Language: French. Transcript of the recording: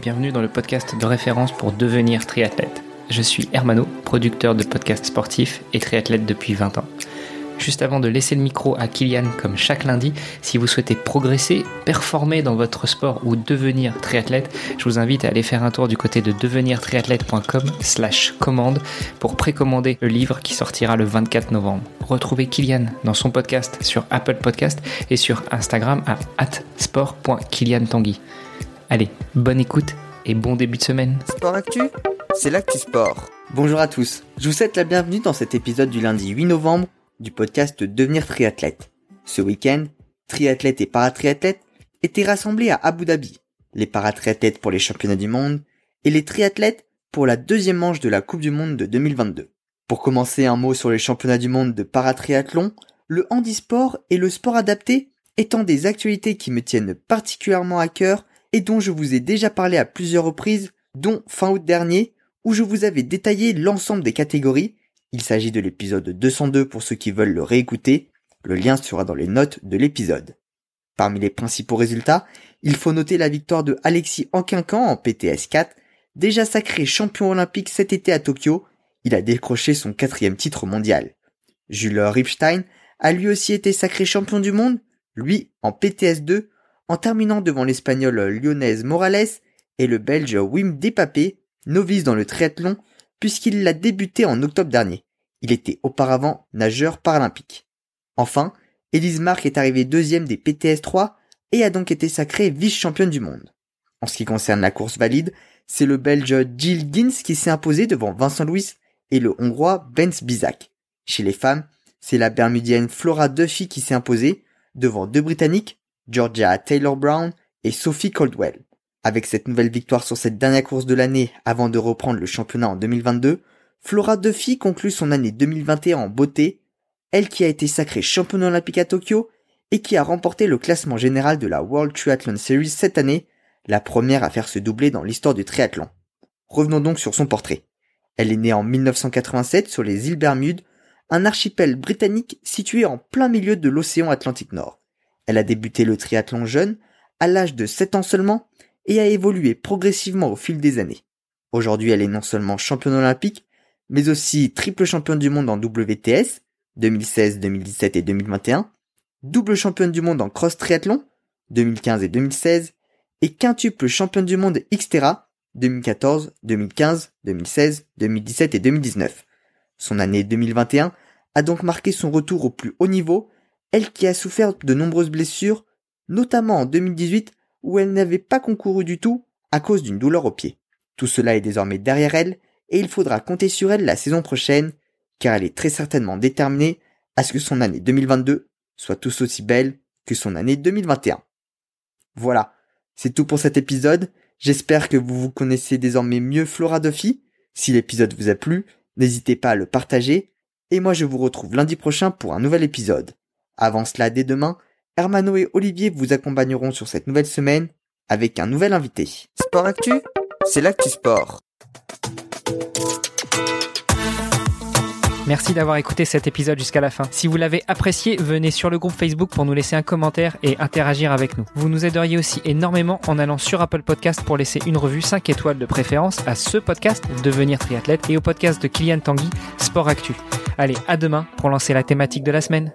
bienvenue dans le podcast de référence pour devenir triathlète. Je suis Hermano, producteur de podcasts sportifs et triathlète depuis 20 ans. Juste avant de laisser le micro à Kylian comme chaque lundi, si vous souhaitez progresser, performer dans votre sport ou devenir triathlète, je vous invite à aller faire un tour du côté de devenirtriathlète.com slash commande pour précommander le livre qui sortira le 24 novembre. Retrouvez Kylian dans son podcast sur Apple Podcast et sur Instagram à sport.kyliantanguy. Allez, bonne écoute et bon début de semaine. Sport Actu, c'est l'actu sport. Bonjour à tous, je vous souhaite la bienvenue dans cet épisode du lundi 8 novembre du podcast Devenir triathlète. Ce week-end, triathlètes et paratriathlètes étaient rassemblés à Abu Dhabi, les paratriathlètes pour les championnats du monde et les triathlètes pour la deuxième manche de la Coupe du Monde de 2022. Pour commencer un mot sur les championnats du monde de paratriathlon, le handisport et le sport adapté étant des actualités qui me tiennent particulièrement à cœur et dont je vous ai déjà parlé à plusieurs reprises, dont fin août dernier, où je vous avais détaillé l'ensemble des catégories il s'agit de l'épisode 202 pour ceux qui veulent le réécouter. Le lien sera dans les notes de l'épisode. Parmi les principaux résultats, il faut noter la victoire de Alexis Anquincan en PTS 4. Déjà sacré champion olympique cet été à Tokyo, il a décroché son quatrième titre mondial. Jules Ripstein a lui aussi été sacré champion du monde, lui en PTS 2, en terminant devant l'espagnol Lyonnaise Morales et le belge Wim Depapé, novice dans le triathlon, puisqu'il l'a débuté en octobre dernier. Il était auparavant nageur paralympique. Enfin, Elise Mark est arrivée deuxième des PTS 3 et a donc été sacrée vice-championne du monde. En ce qui concerne la course valide, c'est le Belge Jill Gins qui s'est imposé devant Vincent Louis et le Hongrois Benz Bizak. Chez les femmes, c'est la Bermudienne Flora Duffy qui s'est imposée devant deux Britanniques, Georgia Taylor Brown et Sophie Coldwell. Avec cette nouvelle victoire sur cette dernière course de l'année avant de reprendre le championnat en 2022, Flora Duffy conclut son année 2021 en beauté, elle qui a été sacrée championne olympique à Tokyo et qui a remporté le classement général de la World Triathlon Series cette année, la première à faire se doubler dans l'histoire du triathlon. Revenons donc sur son portrait. Elle est née en 1987 sur les îles Bermudes, un archipel britannique situé en plein milieu de l'océan Atlantique Nord. Elle a débuté le triathlon jeune, à l'âge de 7 ans seulement, et a évolué progressivement au fil des années. Aujourd'hui, elle est non seulement championne olympique, mais aussi triple championne du monde en WTS 2016, 2017 et 2021, double championne du monde en cross triathlon 2015 et 2016 et quintuple championne du monde Xterra 2014, 2015, 2016, 2017 et 2019. Son année 2021 a donc marqué son retour au plus haut niveau, elle qui a souffert de nombreuses blessures, notamment en 2018 où elle n'avait pas concouru du tout à cause d'une douleur au pied. Tout cela est désormais derrière elle et il faudra compter sur elle la saison prochaine car elle est très certainement déterminée à ce que son année 2022 soit tout aussi belle que son année 2021. Voilà, c'est tout pour cet épisode. J'espère que vous vous connaissez désormais mieux Flora Duffy. Si l'épisode vous a plu, n'hésitez pas à le partager. Et moi je vous retrouve lundi prochain pour un nouvel épisode. Avant cela, dès demain, Hermano et Olivier vous accompagneront sur cette nouvelle semaine avec un nouvel invité. Sport Actu, c'est l'actu sport. Merci d'avoir écouté cet épisode jusqu'à la fin. Si vous l'avez apprécié, venez sur le groupe Facebook pour nous laisser un commentaire et interagir avec nous. Vous nous aideriez aussi énormément en allant sur Apple Podcast pour laisser une revue 5 étoiles de préférence à ce podcast Devenir triathlète et au podcast de Kylian Tanguy Sport Actu. Allez, à demain pour lancer la thématique de la semaine.